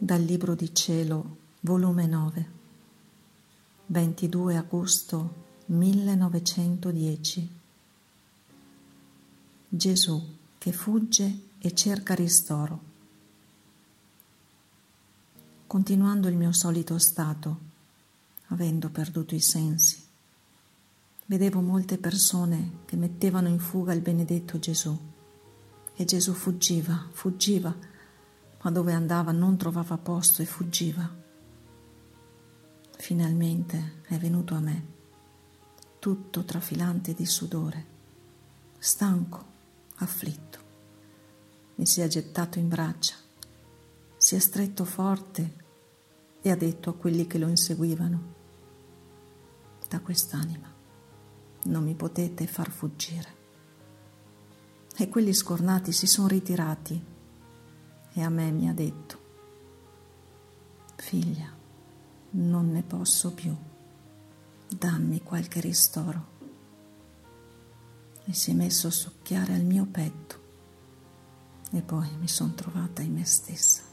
Dal Libro di Cielo, volume 9, 22 agosto 1910. Gesù che fugge e cerca ristoro. Continuando il mio solito stato, avendo perduto i sensi, vedevo molte persone che mettevano in fuga il benedetto Gesù e Gesù fuggiva, fuggiva, ma dove andava non trovava posto e fuggiva. Finalmente è venuto a me, tutto trafilante di sudore, stanco, afflitto. Mi si è gettato in braccia, si è stretto forte e ha detto a quelli che lo inseguivano, da quest'anima non mi potete far fuggire. E quelli scornati si sono ritirati e a me mi ha detto, figlia, non ne posso più, dammi qualche ristoro. E si è messo a succhiare al mio petto e poi mi sono trovata in me stessa.